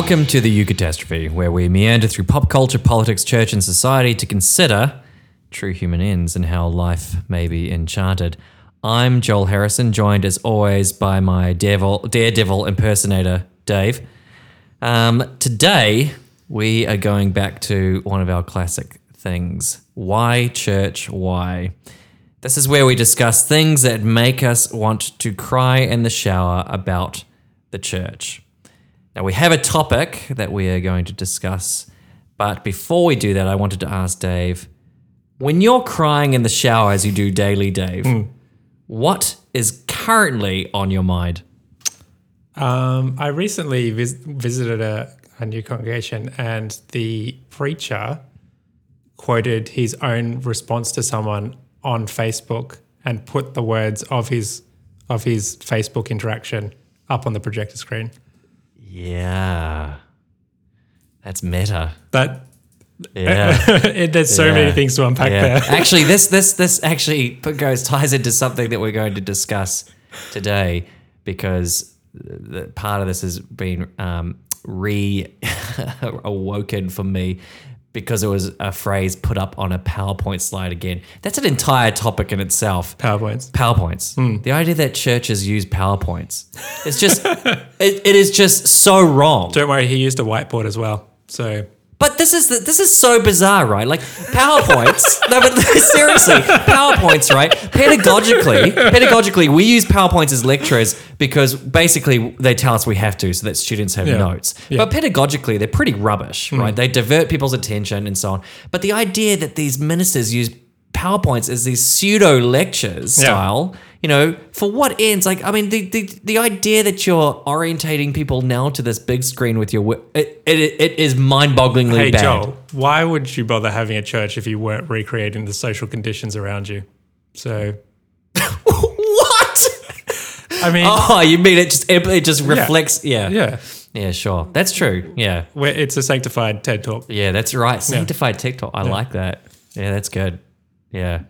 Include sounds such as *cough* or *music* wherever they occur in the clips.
Welcome to the Eucatastrophe, where we meander through pop culture, politics, church, and society to consider true human ends and how life may be enchanted. I'm Joel Harrison, joined as always by my devil, daredevil impersonator, Dave. Um, today, we are going back to one of our classic things why church, why? This is where we discuss things that make us want to cry in the shower about the church. Now, we have a topic that we are going to discuss, but before we do that, I wanted to ask Dave when you're crying in the shower as you do daily, Dave, what is currently on your mind? Um, I recently vis- visited a, a new congregation, and the preacher quoted his own response to someone on Facebook and put the words of his of his Facebook interaction up on the projector screen. Yeah. That's meta. That Yeah. *laughs* it, there's so many things to unpack Yeah. there. *laughs* actually, this this this actually goes ties into something that we're going to discuss today because the, part of this has been um, re *laughs* awoken for me because it was a phrase put up on a PowerPoint slide again. That's an entire topic in itself. PowerPoints. PowerPoints. Hmm. The idea that churches use PowerPoints. It's just *laughs* it, it is just so wrong. Don't worry, he used a whiteboard as well. So But this is the, this is so bizarre, right? Like PowerPoints. no, but *laughs* seriously, PowerPoints, right? Pedagogically, pedagogically, we use PowerPoints as lecturers because basically they tell us we have to, so that students have Yeah. notes. Yeah. But pedagogically, they're pretty rubbish, hmm. right? They divert people's attention and so on. But the idea that these ministers use PowerPoints as these pseudo lectures Yeah. style, you know, for what ends? Like, I mean, the, the, the idea that you're orientating people now to this big screen with your, wi- it, it, it is mind-bogglingly hey bad. Joel, why would you bother having a church if you weren't recreating the social conditions around you? So *laughs* what? I mean, Oh, you mean it just it, it just reflects? Yeah. yeah, yeah, sure. That's true. Yeah, where it's a sanctified TED talk. yeah, that's right. Sanctified TikTok. I like that. Yeah, that's good. Yeah,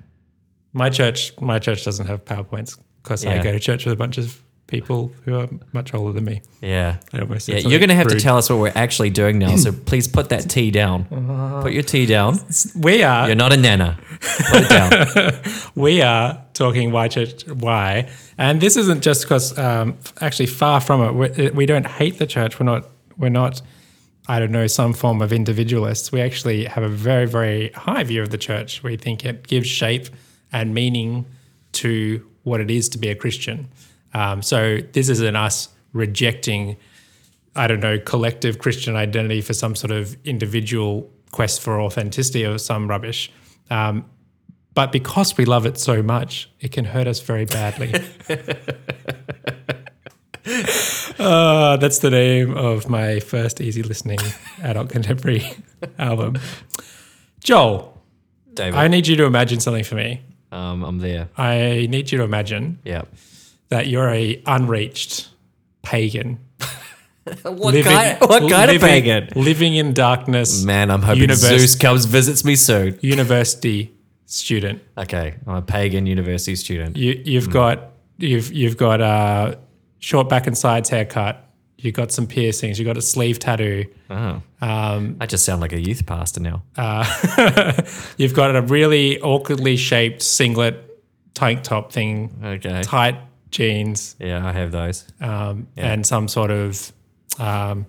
My church, my church doesn't have PowerPoints because I go to church with a bunch of people who are much older than me. yeah. Yeah, you're going to have to tell us what we're actually doing now. So *clears throat* please put that tea down. Put your tea down. We are You're not a nana. Put it down. *laughs* we are talking why church why, and this isn't just because um, actually far from it. We, we don't hate the church. We're not. We're not. I don't know some form of individualists. We actually have a very very high view of the church. We think it gives shape and meaning to what it is to be a Christian. Um, so this isn't us rejecting I don't know, collective Christian identity for some sort of individual quest for authenticity or some rubbish. Um, but because we love it so much, it can hurt us very badly. uh, *laughs* that's the name of my first easy listening adult contemporary *laughs* album. Joel, David, I need you to imagine something for me. Um, I'm there. I need you to imagine Yeah. that you're a unreached pagan. *laughs* What kind? What kind of living- pagan? Living in darkness. Man, I'm hoping Univers- Zeus comes visits me soon. university student. Okay, I'm a pagan university student. You you've got you've you've got a short back and sides haircut. You got some piercings. You got a sleeve tattoo. Oh, Um, I just sound like a youth pastor now. uh, *laughs* you've got a really awkwardly shaped singlet tank top thing, Okay. tight jeans, Yeah, I have those. um, and some sort of um,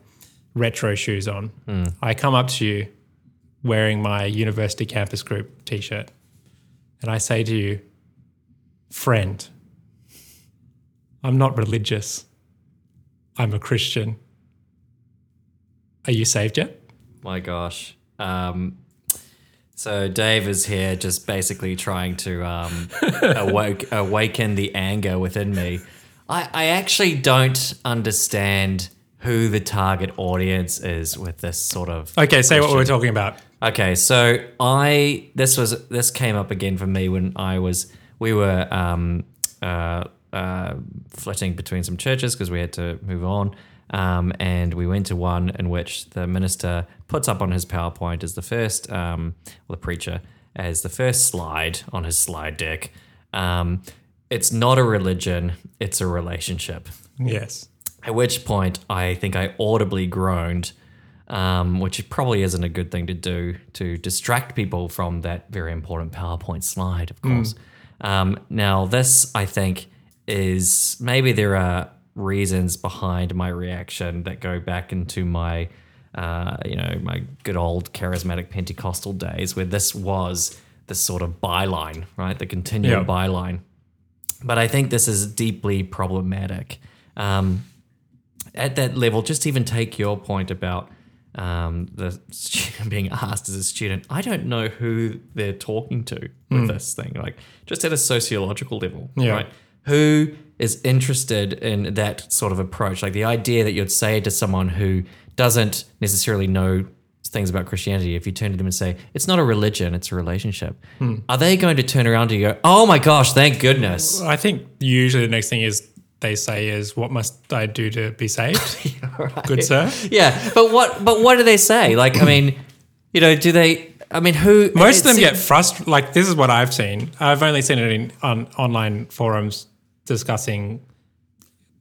retro shoes on. I come up to you wearing my university campus group t-shirt, and I say to you, "Friend, I'm not religious. I'm a Christian. Are you saved yet?" My gosh. Um, so Dave is here, just basically trying to um, *laughs* awoke, awaken the anger within me. I, I actually don't understand who the target audience is with this sort of. Okay, say what we were question. talking about. Okay, so I this was this came up again for me when I was we were um, uh, uh, flitting between some churches because we had to move on, um, and we went to one in which the minister puts up on his PowerPoint as the first, um, or the preacher as the first slide on his slide deck. Um, it's not a religion; it's a relationship. Yes. At which point, I think I audibly groaned, um, which probably isn't a good thing to do to distract people from that very important PowerPoint slide, of course. Um, now, this, I think, is maybe there are reasons behind my reaction that go back into my, uh, you know, my good old charismatic Pentecostal days, where this was the sort of byline, right? The continual Yeah. byline. But I think this is deeply problematic. Um, at that level, just even take your point about um, the student *laughs* being asked as a student, I don't know who they're talking to with this thing. Like, just at a sociological level, Yeah. right? Who is interested in that sort of approach? Like the idea that you'd say to someone who doesn't necessarily know things about Christianity, if you turn to them and say, it's not a religion, it's a relationship, hmm. are they going to turn around to you and go, oh my gosh, thank goodness? I think usually the next thing is they say is, "What must I do to be saved?" *laughs* Good sir. Yeah, but what? But what do they say? Like, I mean, you know, do they? I mean, who? Most of them seems- get frustrated. Like this is what I've seen. I've only seen it in on online forums discussing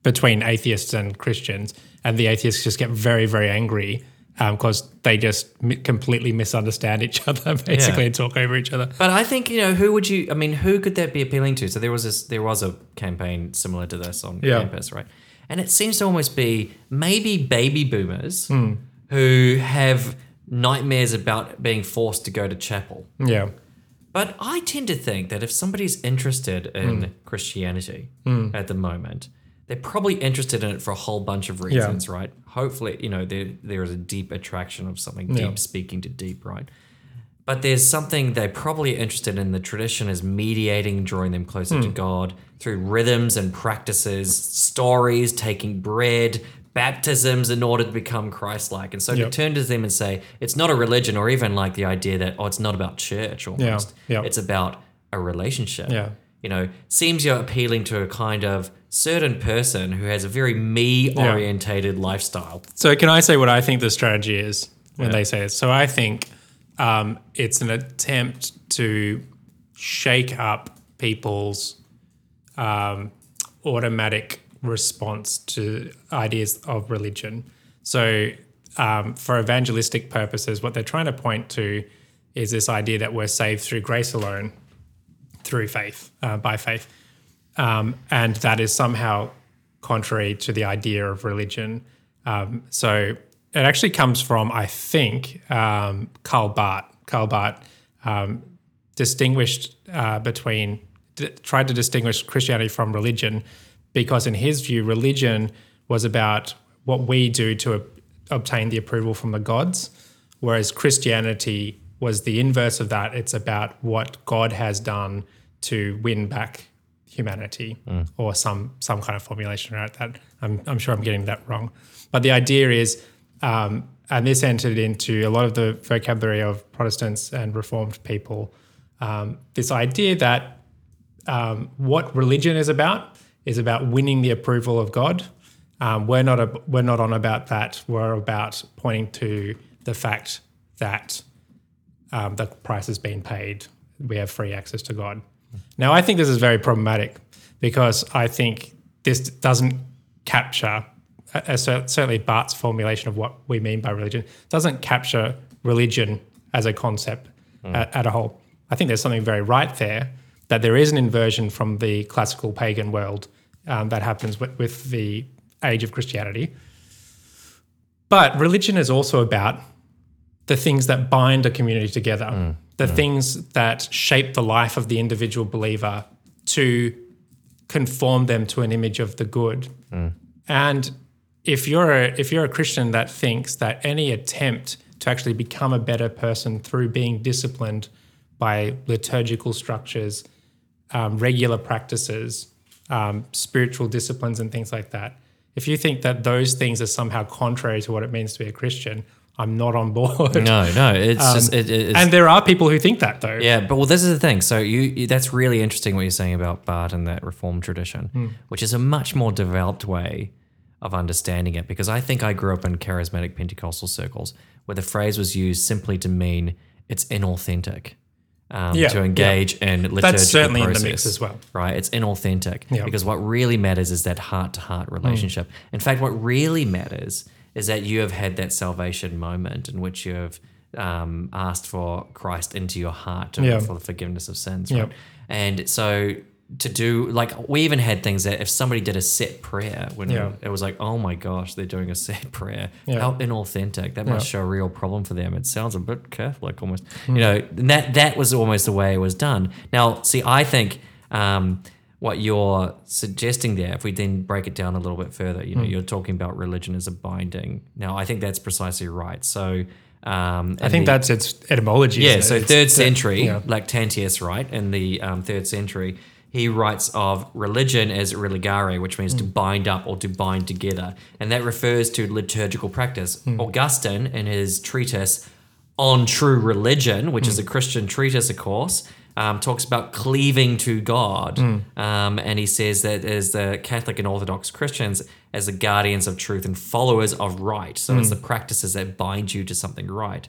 between atheists and Christians, and the atheists just get very, very angry because they just mi- completely misunderstand each *laughs* other, basically, Yeah. and talk over each other. But I think you know who would you? I mean, who could that be appealing to? So there was this, there was a campaign similar to this on Yeah. campus, right? And it seems to almost be maybe baby boomers Hmm. who have nightmares about being forced to go to chapel. Yeah, But I tend to think that if somebody's interested in hmm. Christianity hmm. at the moment, they're probably interested in it for a whole bunch of reasons, right? Hopefully, you know, there there is a deep attraction of something Yeah. deep speaking to deep, right? But there's something they're probably interested in. The tradition is mediating, drawing them closer to hmm. God through rhythms and practices, stories, taking bread, baptisms in order to become Christ like. And so Yep. to turn to them and say, it's not a religion, or even like the idea that, oh, it's not about church almost. Yeah. It's about a relationship. Yeah. You know, seems you're appealing to a kind of certain person who has a very me orientated lifestyle. So can I say what I think the strategy is when Yeah. they say this? So I think um, it's an attempt to shake up people's um, automatic response to ideas of religion. So um, for evangelistic purposes, what they're trying to point to is this idea that we're saved through grace alone, through faith, uh, by faith um, and that is somehow contrary to the idea of religion. Um, so it actually comes from, I think, um, Karl Barth. Karl Barth um, distinguished uh, between, d- tried to distinguish Christianity from religion because, in his view, religion was about what we do to ob- obtain the approval from the gods, whereas Christianity was the inverse of that. It's about what God has done to win back humanity or some some kind of formulation around that. I'm, I'm sure I'm getting that wrong. But the idea is, um, and this entered into a lot of the vocabulary of Protestants and Reformed people, um, this idea that um, what religion is about is about winning the approval of God. Um, we're not a, we're not on about that. We're about pointing to the fact that um, the price has been paid. We have free access to God. Now, I think this is very problematic because I think this doesn't capture, uh, certainly Barth's formulation of what we mean by religion, doesn't capture religion as a concept at, at a whole. I think there's something very right there that there is an inversion from the classical pagan world um, that happens with, with the age of Christianity. But religion is also about the things that bind a community together, the things that shape the life of the individual believer to conform them to an image of the good. And if you're a, if you're a Christian that thinks that any attempt to actually become a better person through being disciplined by liturgical structures, um, regular practices, um, spiritual disciplines, and things like that. If you think that those things are somehow contrary to what it means to be a Christian, I'm not on board. No, no, it's just it, it's, And there are people who think that though. Yeah, but well, this is the thing. So you, you that's really interesting what you're saying about Barth and that reform tradition, which is a much more developed way of understanding it. Because I think I grew up in charismatic Pentecostal circles where the phrase was used simply to mean it's inauthentic. Um, Yeah, to engage in liturgical That's certainly in the process, mix as well. Right, it's inauthentic Yeah. because what really matters is that heart to heart relationship. In fact, what really matters is that you have had that salvation moment in which you have um, asked for Christ into your heart to, Yeah. for the forgiveness of sins. Yeah. Right? And so to do like we even had things that if somebody did a set prayer when Yeah. it was like oh my gosh they're doing a set *laughs* prayer Yeah. how inauthentic that must Yeah. show a real problem for them it sounds a bit catholic almost Hmm. you know and that that was almost the way it was done now see i think um, what you're suggesting there if we then break it down a little bit further you know Hmm. you're talking about religion as a binding now i think that's precisely right so um, I think that's its etymology. yeah, it? so It's third the- century, yeah. Lactantius, right? In the um, third century, he writes of religion as religare, which means to Hmm. bind up or to bind together. And that refers to liturgical practice. Hmm. Augustine, in his treatise on true religion, which Hmm. is a Christian treatise, of course, um, talks about cleaving to God. Hmm. Um, and he says that as the Catholic and Orthodox Christians, as the guardians of truth and followers of right. So it's the practices that bind you to something right.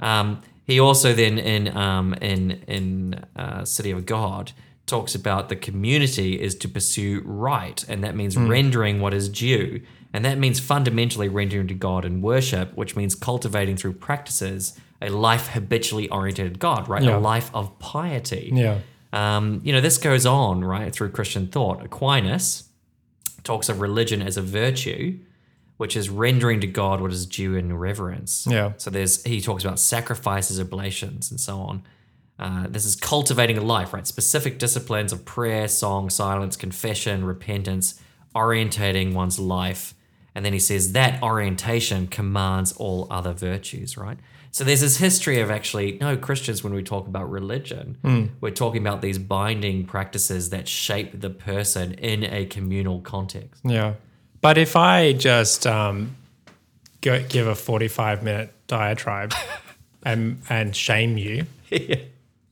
Um, he also then in um, in in uh, City of God talks about the community is to pursue right, and that means rendering what is due. And that means fundamentally rendering to God in worship, which means cultivating through practices a life habitually oriented God, right? Yeah. A life of piety. Yeah. Um, you know, this goes on, right, through Christian thought. Aquinas talks of religion as a virtue, which is rendering to God what is due in reverence. Yeah. So there's he talks about sacrifices, oblations, and so on. Uh, this is cultivating a life, right? Specific disciplines of prayer, song, silence, confession, repentance, orientating one's life. And then he says that orientation commands all other virtues, right? So there's this history of actually, no, Christians, when we talk about religion, we're talking about these binding practices that shape the person in a communal context. Yeah. But if I just um, go, give a 45 minute diatribe *laughs* and, and shame you,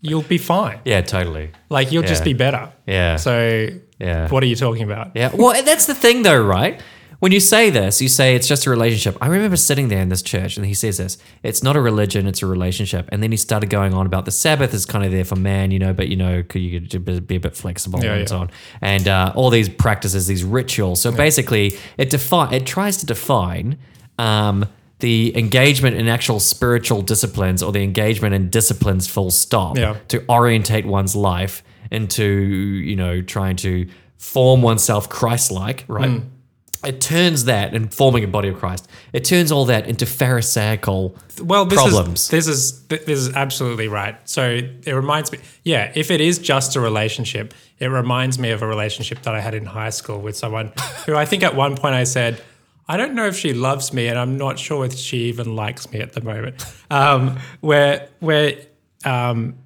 you'll be fine. Yeah, totally. Like you'll just be better. Yeah. So Yeah. what are you talking about? Yeah. Well, that's the thing, though, right? When you say this, you say it's just a relationship. I remember sitting there in this church and he says this it's not a religion, it's a relationship. And then he started going on about the Sabbath is kind of there for man, you know, but, you know, could you be a bit flexible Yeah, and yeah. so on. And uh, all these practices, these rituals. So basically, it defi- it tries to define. Um, the engagement in actual spiritual disciplines or the engagement in disciplines full stop Yeah. to orientate one's life into you know trying to form oneself christ-like right Hmm. it turns that and forming a body of christ it turns all that into pharisaical Well, this problems is this is this is absolutely right. So it reminds me, yeah, if it is just a relationship, it reminds me of a relationship that I had in high school with someone *laughs* who I think at one point I said, I don't know if she loves me, and I'm not sure if she even likes me at the moment. Um, where where um,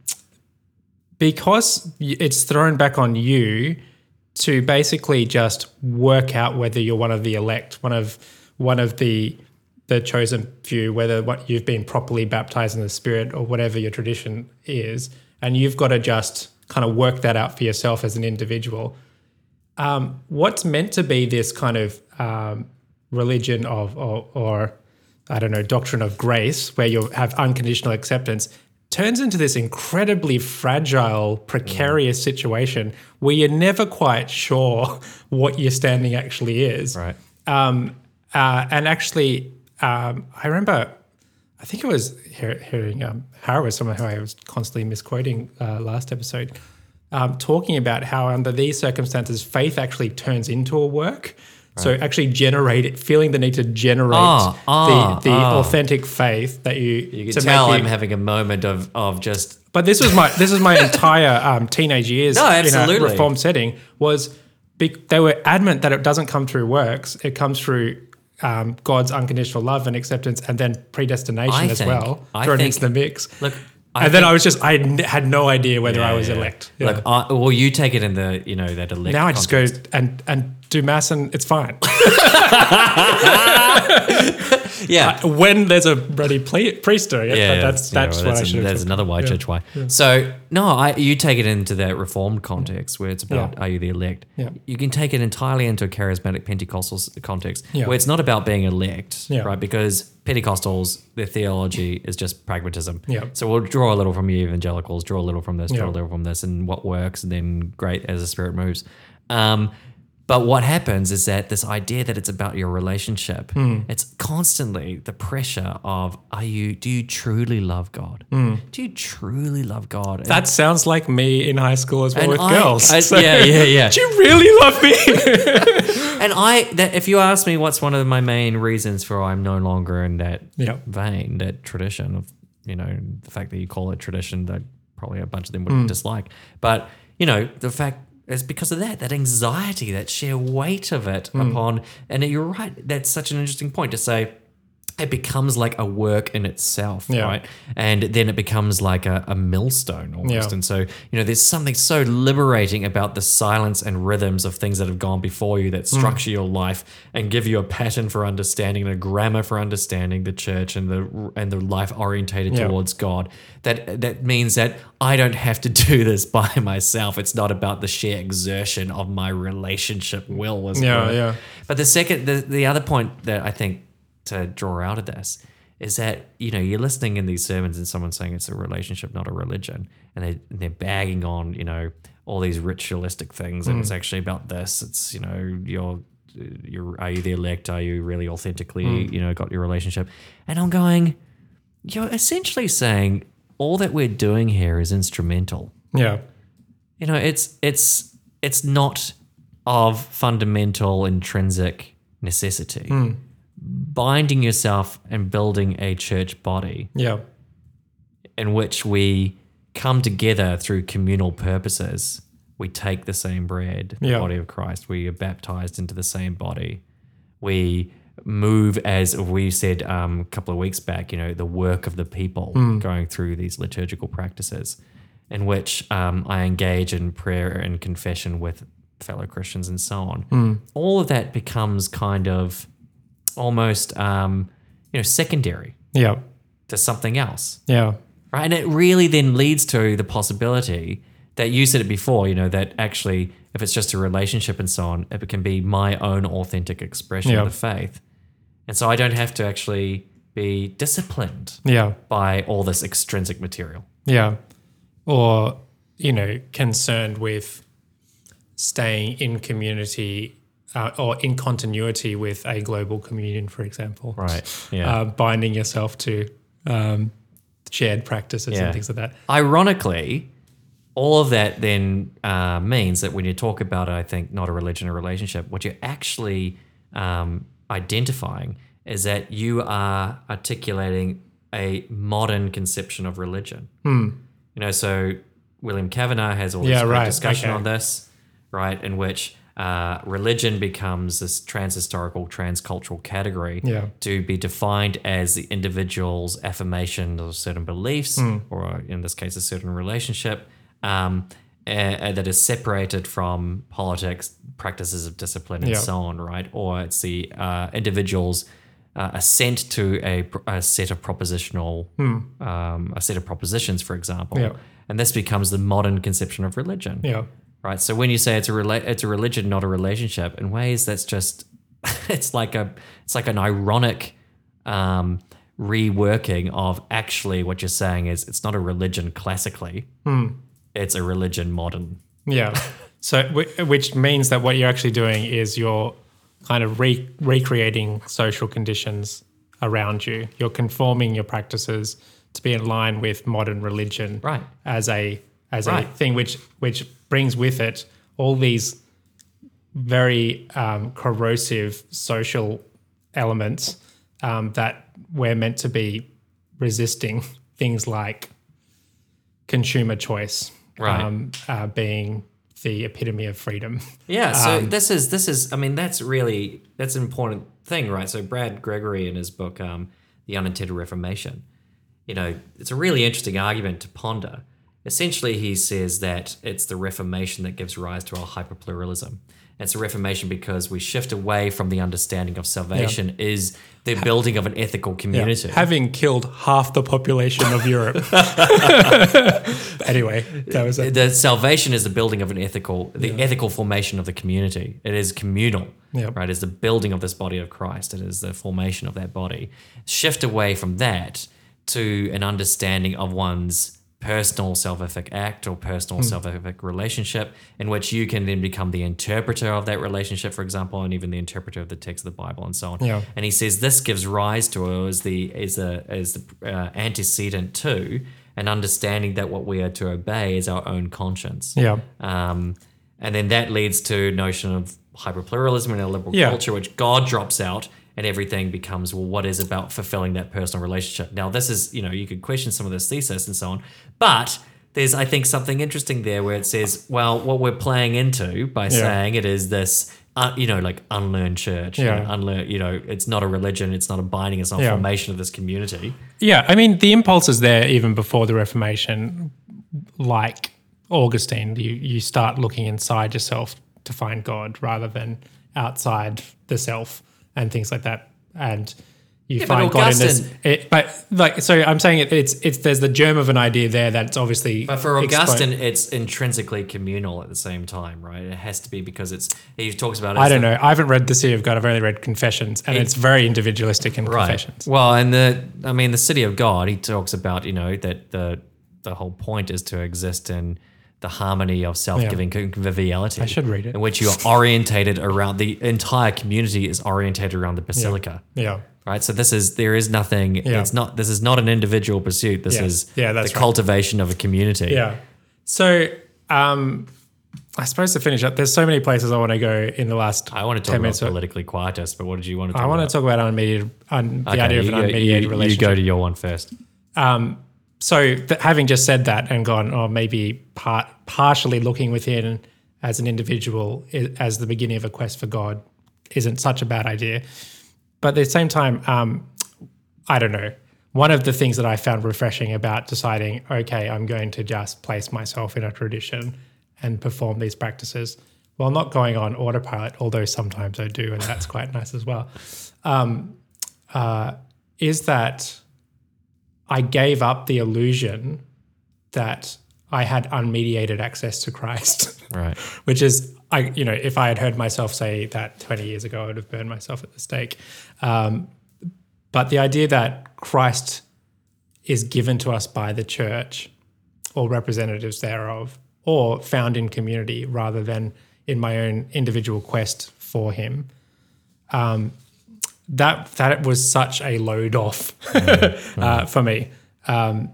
because it's thrown back on you to basically just work out whether you're one of the elect, one of one of the the chosen few, whether what you've been properly baptized in the Spirit or whatever your tradition is, and you've got to just kind of work that out for yourself as an individual. Um, what's meant to be this kind of um, religion of or, or I don't know doctrine of grace, where you have unconditional acceptance, turns into this incredibly fragile, precarious situation where you're never quite sure *laughs* what your standing actually is. right Um, uh, and actually, um, I remember, I think it was hear, hearing um, was someone who I was constantly misquoting uh, last episode, um, talking about how under these circumstances, faith actually turns into a work. So actually generate it, feeling the need to generate Ah, ah, the, the ah. authentic faith that you, you can to tell make i'm having a moment of of just but this was my this was my *laughs* entire um, teenage years No, in absolutely. a reformed setting was be, they were adamant that it doesn't come through works it comes through um, God's unconditional love and acceptance and then predestination I as think- well I thrown think- into the mix look I and then I was just I n- had no idea whether I was Yeah, yeah. elect Yeah. Look, I, well, you take it in the you know that elect. now I just context. go and and do mass and it's fine *laughs* *laughs* Yeah. Uh, when there's a bloody ple- priest doing it, Yeah, but that's yeah, that's well, what that's I should have. That's took. another white Yeah. church why. So no, I you take it into that reformed context where it's about Yeah. are you the elect. Yeah. You can take it entirely into a charismatic Pentecostal context Yeah. where it's not about being elect, Yeah. right? Because Pentecostals, their theology is just pragmatism. Yeah. So we'll draw a little from you evangelicals, draw a little from this, draw Yeah. a little from this, and what works, and then great as the spirit moves. Um, but what happens is that this idea that it's about your relationship, Hmm. it's constantly the pressure of are you do you truly love God? Do you truly love God? That sounds like me in high school as well And with I- girls. I- So- yeah, yeah, yeah. *laughs* Do you really love me? *laughs* and I that if you ask me what's one of my main reasons for I'm no longer in that Yeah. vein, that tradition of you know the fact that you call it tradition that probably a bunch of them would Hmm. dislike, but you know the fact is because of that that anxiety, that sheer weight of it Hmm. upon, and you're right. That's such an interesting point to say. It becomes like a work in itself, Yeah. right? And then it becomes like a, a millstone almost. Yeah. And so, you know, there's something so liberating about the silence and rhythms of things that have gone before you that mm. structure your life and give you a pattern for understanding and a grammar for understanding the church and the and the life orientated Yeah. towards God. That that means that I don't have to *laughs* do this by myself. It's not about the sheer exertion of my relationship will as Yeah, were. yeah. But the second, the, the other point that I think to draw out of this is that you know you're listening in these sermons and someone saying it's a relationship, not a religion, and they they're bagging on you know all these ritualistic things, and it's mm. actually about this. It's you know you're you're are you the elect? Are you really authentically mm. you know got your relationship? And I'm going, you're essentially saying all that we're doing here is instrumental yeah. you know it's it's it's not of fundamental intrinsic necessity mm. Binding yourself and building a church body Yeah. in which we come together through communal purposes. We take the same bread the body of christ. We are baptized into the same body. We move as we said um, a couple of weeks back you know the work of the people going through these liturgical practices in which um, i engage in prayer and confession with fellow christians and so on. All of that becomes kind of almost um, you know secondary Yeah. to something else Yeah. right? And it really then leads to the possibility that you said it before, you know, that actually, if it's just a relationship and so on, it can be my own authentic expression Yeah. of the faith. And so I don't have to actually be disciplined Yeah. by all this extrinsic material. Yeah. Or, you know, concerned with staying in community uh, or in continuity with a global communion, for example. Right. Yeah. Uh, binding yourself to um, shared practices Yeah. and things like that. Ironically, all of that then uh, means that when you talk about, I think, not a religion, a relationship, what you're actually um, identifying is that you are articulating a modern conception of religion. You know, so William Cavanaugh has all this Yeah, great right, discussion okay. on this, right, in which uh, religion becomes this transhistorical, transcultural category Yeah. to be defined as the individual's affirmation of certain beliefs, Hmm. or in this case, a certain relationship, um, uh, that is separated from politics, practices of discipline, and Yeah. so on, right? Or it's the uh, individual's uh, assent to a, a set of propositional, um, a set of propositions, for example. Hmm. Yeah. And this becomes the modern conception of religion Yeah. Right? So when you say it's a rela- it's a religion, not a relationship, in ways that's just *laughs* it's like a it's like an ironic um, reworking of actually what you're saying is it's not a religion classically, it's a religion modern. Yeah. *laughs* So, which means that what you're actually doing is you're kind of re- recreating social conditions around you. You're conforming your practices to be in line with modern religion, Right. As a as Right. a thing which which brings with it all these very um, corrosive social elements um, that we're meant to be resisting. *laughs* Things like consumer choice, Right. um, uh, being the epitome of freedom. Yeah, so Um, this is this is I mean that's really that's an important thing, right? So Brad Gregory in his book um, The Unintended Reformation, you know, it's a really interesting argument to ponder. Essentially, he says that it's the Reformation that gives rise to our hyperpluralism. It's a reformation because we shift away from the understanding of salvation is the building of an ethical community. Having killed half the population of Europe. *laughs* *laughs* anyway, that was it. the salvation is the building of an ethical the ethical formation of the community it is communal Yeah. right it's the building of this body of christ it is the formation of that body shift away from that to an understanding of one's personal salvific act or personal salvific relationship in which you can then become the interpreter of that relationship for example and even the interpreter of the text of the bible and so on Yeah. and he says this gives rise to or is the is a is the uh, antecedent to an understanding that what we are to obey is our own conscience. Yeah. Um, and then that leads to notion of hyperpluralism in a liberal Yeah. culture, which God drops out and everything becomes, well, what is about fulfilling that personal relationship? Now, this is, you know, you could question some of this thesis and so on, but there's, I think, something interesting there where it says, well, what we're playing into by saying it is this, uh, you know, like unlearned church, you Yeah. know, unlearned, you know, it's not a religion, it's not a binding, it's not a Yeah. formation of this community. Yeah, I mean, the impulse is there even before the Reformation. Like Augustine, you, you start looking inside yourself to find God rather than outside the self and things like that. And you but find God in this. It, but like, so I'm saying it, it's it's there's the germ of an idea there that's obviously. But for expo- Augustine, it's intrinsically communal at the same time, right? It has to be because it's he talks about. It I don't know. I haven't read the City of God. I've only read Confessions, and it's very individualistic in Right. Confessions. Well, and the I mean, the city of God, he talks about you know that the the whole point is to exist in the harmony of self-giving conviviality. I should read it. In which you are orientated around the entire community is orientated around the basilica. Yeah. Right, so this is there is nothing. Yeah. It's not. This is not an individual pursuit. This Yeah. is Yeah, that's the right. cultivation of a community. Yeah. So, um, I suppose to finish up, there's so many places I want to go in the last. I want to talk 10 about minutes. politically quietist, but what did you want to talk about? I want about? to talk about unmediated, un, the Okay, idea of an go- unmediated you, relationship. You go to your one first. So, th- having just said that and gone, or maybe part, partially looking within as an individual as the beginning of a quest for God isn't such a bad idea. But at the same time, um, I don't know. One of the things that I found refreshing about deciding, okay, I'm going to just place myself in a tradition and perform these practices while not going on autopilot, although sometimes I do, and that's quite nice as well, um, uh, is that I gave up the illusion that I had unmediated access to Christ, *laughs* Right. which is, I you know, if I had heard myself say that 20 years ago, I would have burned myself at the stake. Um, but the idea that Christ is given to us by the church or representatives thereof, or found in community rather than in my own individual quest for Him, um, that that was such a load off *laughs* uh, for me. Um,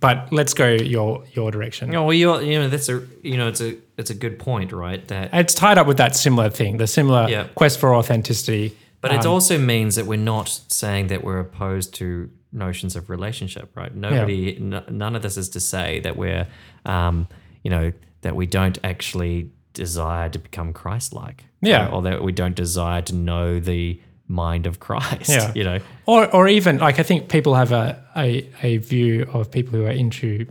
but let's go your your direction. Oh, well, you you know that's a you know it's a it's a good point, right? That It's tied up with that similar thing, the similar Yeah. quest for authenticity. But it also means that we're not saying that we're opposed to notions of relationship, right? Nobody, n- none of this is to say that we're, um, you know, that we don't actually desire to become Christ-like, Yeah. or that we don't desire to know the mind of Christ, Yeah. you know. Or, or even like I think people have a, a, a view of people who are into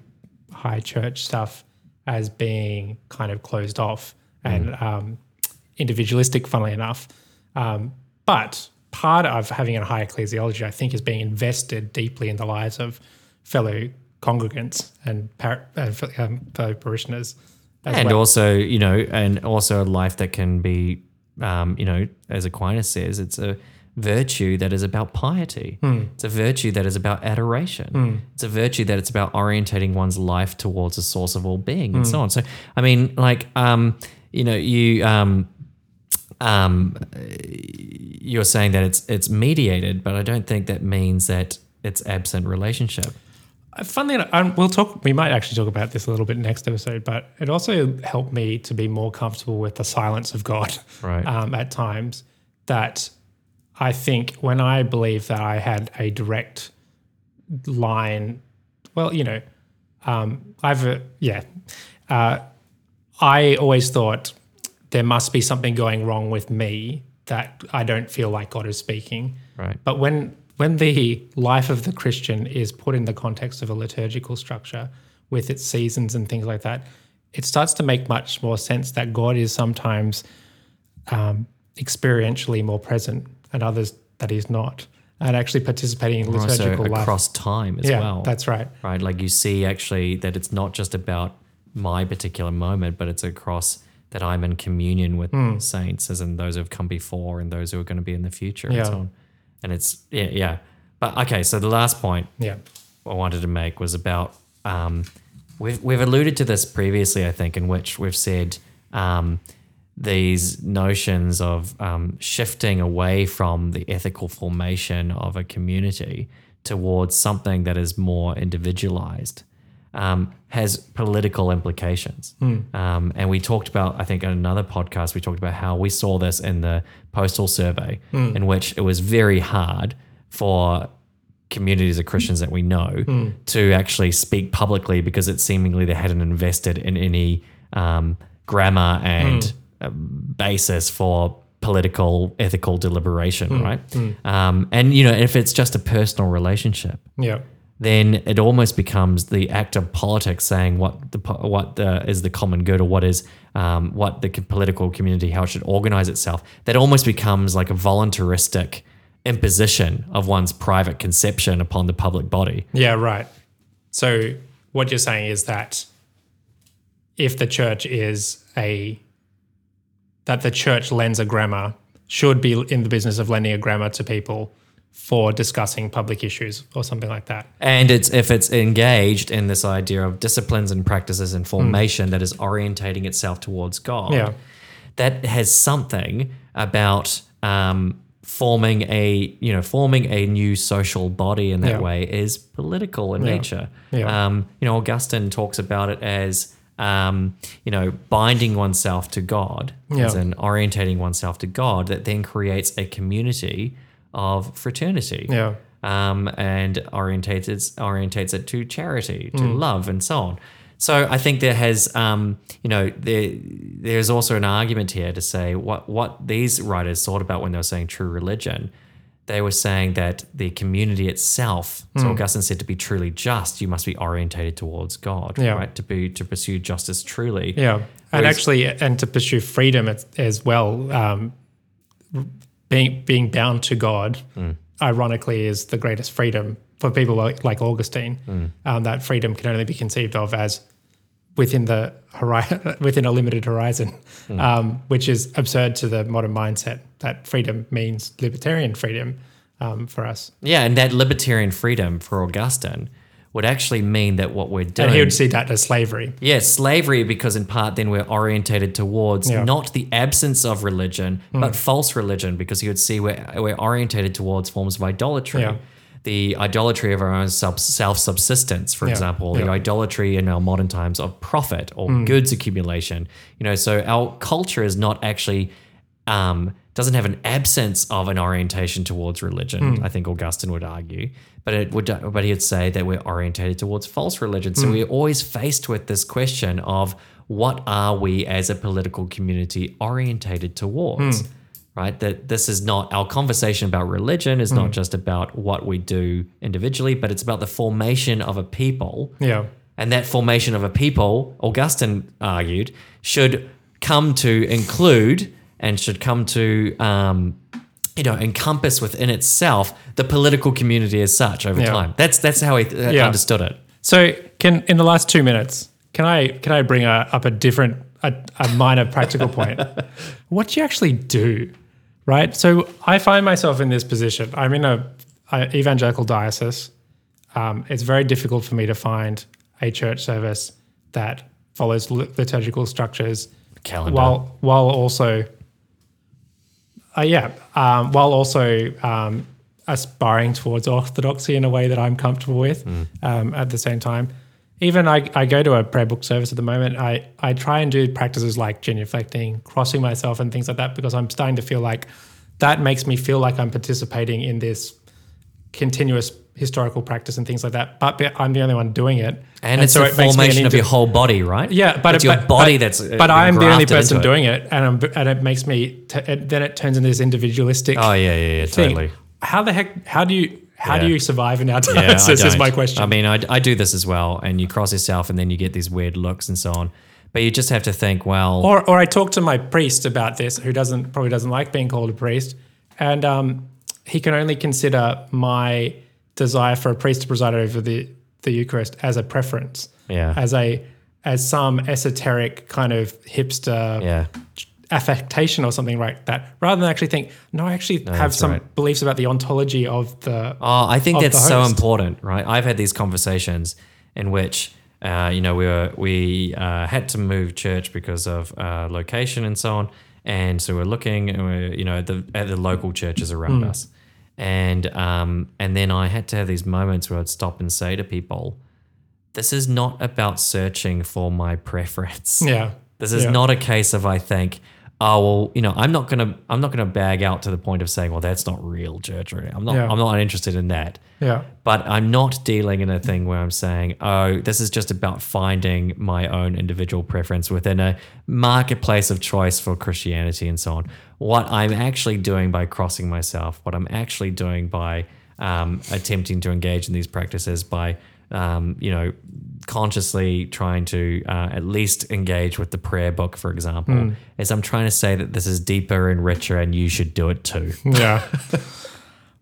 high church stuff as being kind of closed off and um, individualistic, funnily enough. Um, but part of having a high ecclesiology, I think, is being invested deeply in the lives of fellow congregants and par- um, fellow parishioners. As and well. also you know and also a life that can be um, you know as aquinas says it's a virtue that is about piety. It's a virtue that is about adoration. It's a virtue that it's about orientating one's life towards a source of all being and so on. So i mean like um, you know you um, um, you're saying that it's it's mediated but i don't think that means that it's absent relationship Funnily enough, um, we'll talk. We might actually talk about this a little bit next episode, but it also helped me to be more comfortable with the silence of God. Right. *laughs* Um, at times, that I think when I believe that I had a direct line, well, you know, um, I've uh, yeah, uh, I always thought there must be something going wrong with me that I don't feel like God is speaking. right But when when the life of the Christian is put in the context of a liturgical structure with its seasons and things like that, it starts to make much more sense that God is sometimes um, experientially more present and others that he's not, and actually participating in Also liturgical life. across time as yeah, well. that's right. right? Like you see actually that it's not just about my particular moment, but it's across that I'm in communion with Hmm. saints, as in those who have come before and those who are going to be in the future Yeah. and so on. And it's yeah, yeah. But okay, so the last point Yeah, I wanted to make was about um, we've we've alluded to this previously, I think, in which we've said um, these notions of um, shifting away from the ethical formation of a community towards something that is more individualized um, has political implications. Um, and we talked about, I think, in another podcast, we talked about how we saw this in the postal survey, in which it was very hard for communities of Christians that we know to actually speak publicly because it seemingly they hadn't invested in any um, grammar and uh, basis for political ethical deliberation, right? Um, and you know, if it's just a personal relationship, yeah, then it almost becomes the act of politics saying what the what the, is the common good or what is um, what the political community how it should organize itself. That almost becomes like a voluntaristic imposition of one's private conception upon the public body. yeah, right. So what you're saying is that if the church is a that the church lends a grammar should be in the business of lending a grammar to people for discussing public issues or something like that. And it's if it's engaged in this idea of disciplines and practices and formation that is orientating itself towards God. Yeah. That has something about um, forming a you know forming a new social body in that Yeah. way is political in nature. Yeah. Um, you know, Augustine talks about it as um, you know binding oneself to God, as in orientating oneself to God, that then creates a community of fraternity Yeah. um, and orientates it, orientates it to charity, to Mm. love, and so on. So I think there has, um, you know, there there's also an argument here to say what what these writers thought about when they were saying true religion. They were saying that the community itself, Mm. so Augustine said, to be truly just, you must be orientated towards God, Yeah. right? To be to pursue justice truly. Yeah, and Whereas- actually, and to pursue freedom as, as well. Um, being being bound to God, ironically, is the greatest freedom for people like, like Augustine. Um, that freedom can only be conceived of as within the horizon, *laughs* within a limited horizon, um, which is absurd to the modern mindset. That freedom means libertarian freedom um, for us, Yeah, and that libertarian freedom for Augustine would actually mean that what we're doing and he would see that as slavery. Yeah, slavery, because in part then we're orientated towards Yeah. Not the absence of religion, hmm. but false religion, because he would see we're, we're orientated towards forms of idolatry. Yeah. The idolatry of our own self subsistence, for Yeah, example, the idolatry in our modern times of profit or hmm. goods accumulation. You know, so our culture is not actually. Um, doesn't have an absence of an orientation towards religion. Hmm. I think Augustine would argue, but it would, but he'd say that we're orientated towards false religion. Hmm. So we're always faced with this question of what are we as a political community orientated towards, Hmm. right? That this is not our conversation about religion is Hmm. not just about what we do individually, but it's about the formation of a people. Yeah, And that formation of a people, Augustine argued, should come to include and should come to, um, you know, encompass within itself the political community as such over Yeah. time. That's that's how he uh, Yeah. understood it. So, can in the last two minutes, can I can I bring a, up a different a, a minor practical point? *laughs* What do you actually do, right? So, I find myself in this position. I'm in a, a evangelical diocese. Um, it's very difficult for me to find a church service that follows liturgical structures, Calendar. while while also, uh, yeah, um, while also um, aspiring towards orthodoxy in a way that I'm comfortable with. Um, at the same time, even I, I go to a prayer book service at the moment. I I try and do practices like genuflecting, crossing myself, and things like that because I'm starting to feel like that makes me feel like I'm participating in this continuous historical practice and things like that. But I'm the only one doing it, And, it's so the it makes me an formation of your whole body, right? yeah, but it's your but- body but- that's. uh, But I'm the only person it. doing it, and I'm, and it makes me. T- it, then it turns into this individualistic. Oh yeah, yeah, yeah, thing. totally. How the heck? How do you? How do you survive in our Yeah, I diocese? is my question. I mean, I, I do this as well, and you cross yourself, and then you get these weird looks and so on. But you just have to think, well, Or, or I talk to my priest about this, who doesn't probably doesn't like being called a priest, and um, he can only consider my desire for a priest to preside over the the Eucharist as a preference, Yeah. as a as some esoteric kind of hipster yeah, affectation or something like that, rather than actually think, no, I actually have some right. beliefs about the ontology of the. Oh, I think that's so important, right? I've had these conversations in which, uh, you know, we were we uh, had to move church because of uh, location and so on, and so we're looking, and we're, you know, at the at the local churches around Hmm. us, and um, and then I had to have these moments where I'd stop and say to people, "This is not about searching for my preference." yeah, This is Yeah. not a case of I think, oh well, you know, I'm not gonna I'm not gonna bag out to the point of saying, well, that's not real church. Or I'm not Yeah. I'm not interested in that. yeah, But I'm not dealing in a thing where I'm saying, oh, this is just about finding my own individual preference within a marketplace of choice for Christianity and so on. What I'm actually doing by crossing myself, what I'm actually doing by um, attempting to engage in these practices, by um, you know, consciously trying to uh, at least engage with the prayer book, for example, is I'm trying to say that this is deeper and richer, and you should do it too. *laughs* yeah.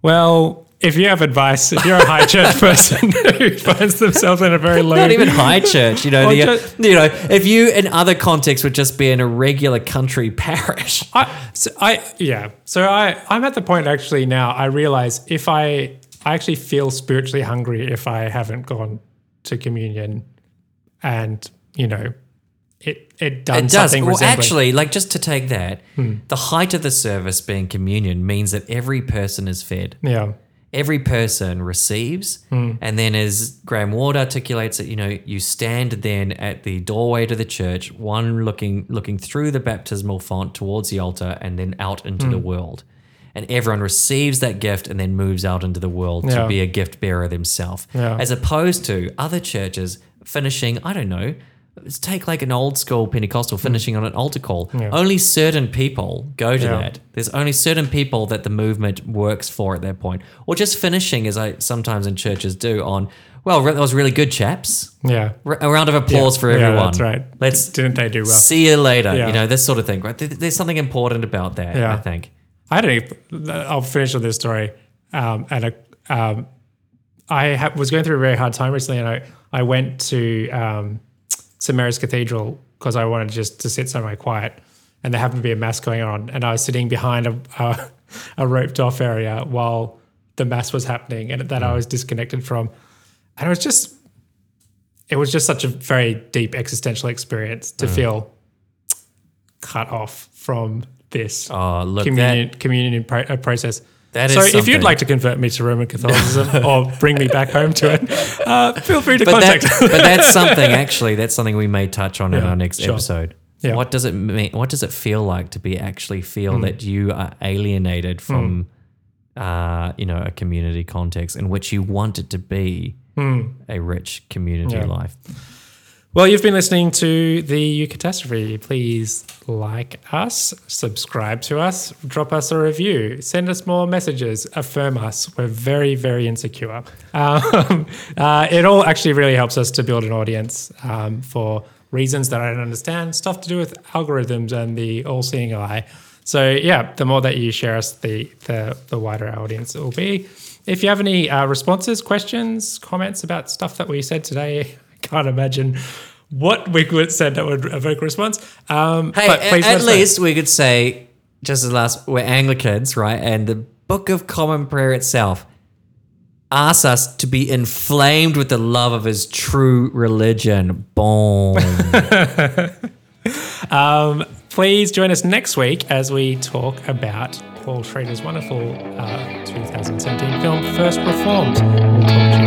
well, if you have advice, if you're a high church *laughs* person who finds themselves in a very low, not even high church. You know, the, just- you know, if you in other contexts would just be in a regular country *laughs* parish. I, so I yeah. So I I'm at the point actually now. I realize if I I actually feel spiritually hungry if I haven't gone to communion, and you know, it it done It does. something Well, actually, like just to take that, Hmm. the height of the service being communion means that every person is fed. yeah, Every person receives, Hmm. and then as Graham Ward articulates it, you know, you stand then at the doorway to the church, one looking looking through the baptismal font towards the altar, and then out into Hmm. the world. And everyone receives that gift and then moves out into the world Yeah. to be a gift bearer themselves. Yeah. As opposed to other churches finishing, I don't know, let's take like an old school Pentecostal finishing on an altar call. Yeah. Only certain people go to Yeah. that. There's only certain people that the movement works for at that point. Or just finishing, as I sometimes in churches do, on, well, that was really good, chaps. yeah. a round of applause for Yeah, everyone. that's right. Let's Didn't they do well? see you later. Yeah. You know, this sort of thing. Right? There's something important about that, Yeah. I think. I don't. know. I'll finish with this story. Um, and a, um, I ha- was going through a very hard time recently, and I I went to um, St Mary's Cathedral because I wanted just to sit somewhere quiet, and there happened to be a mass going on, and I was sitting behind a a, *laughs* a roped off area while the mass was happening, and that I was disconnected from, and it was just. It was just such a very deep existential experience to feel cut off from this Oh, look, communion communion pro- uh, process. That so if you'd like to convert me to Roman Catholicism *laughs* or bring me back home to it, uh, feel free to but, that, contact. but *laughs* that's something actually that's something we may touch on in our next sure. episode Yeah. what does it mean what does it feel like to be actually feel Hmm. that you are alienated from uh, you know a community context in which you want it to be a rich community. Yeah. life well, you've been listening to the Eucatastrophe. Please like us, subscribe to us, drop us a review, send us more messages, affirm us. We're very, very insecure. *laughs* Um, uh, it all actually really helps us to build an audience um, for reasons that I don't understand, stuff to do with algorithms and the all-seeing eye. So yeah, the more that you share us, the the, the wider our audience will be. If you have any uh, responses, questions, comments about stuff that we said today, can't imagine what we could said that would evoke a response. Um, hey but a- at know. least we could say just as last we're anglicans right and the book of common prayer itself asks us to be inflamed with the love of his true religion boom *laughs* Um, please join us next week as we talk about Paul Schrader's wonderful uh, 2017 film First Reformed. We'll talk to you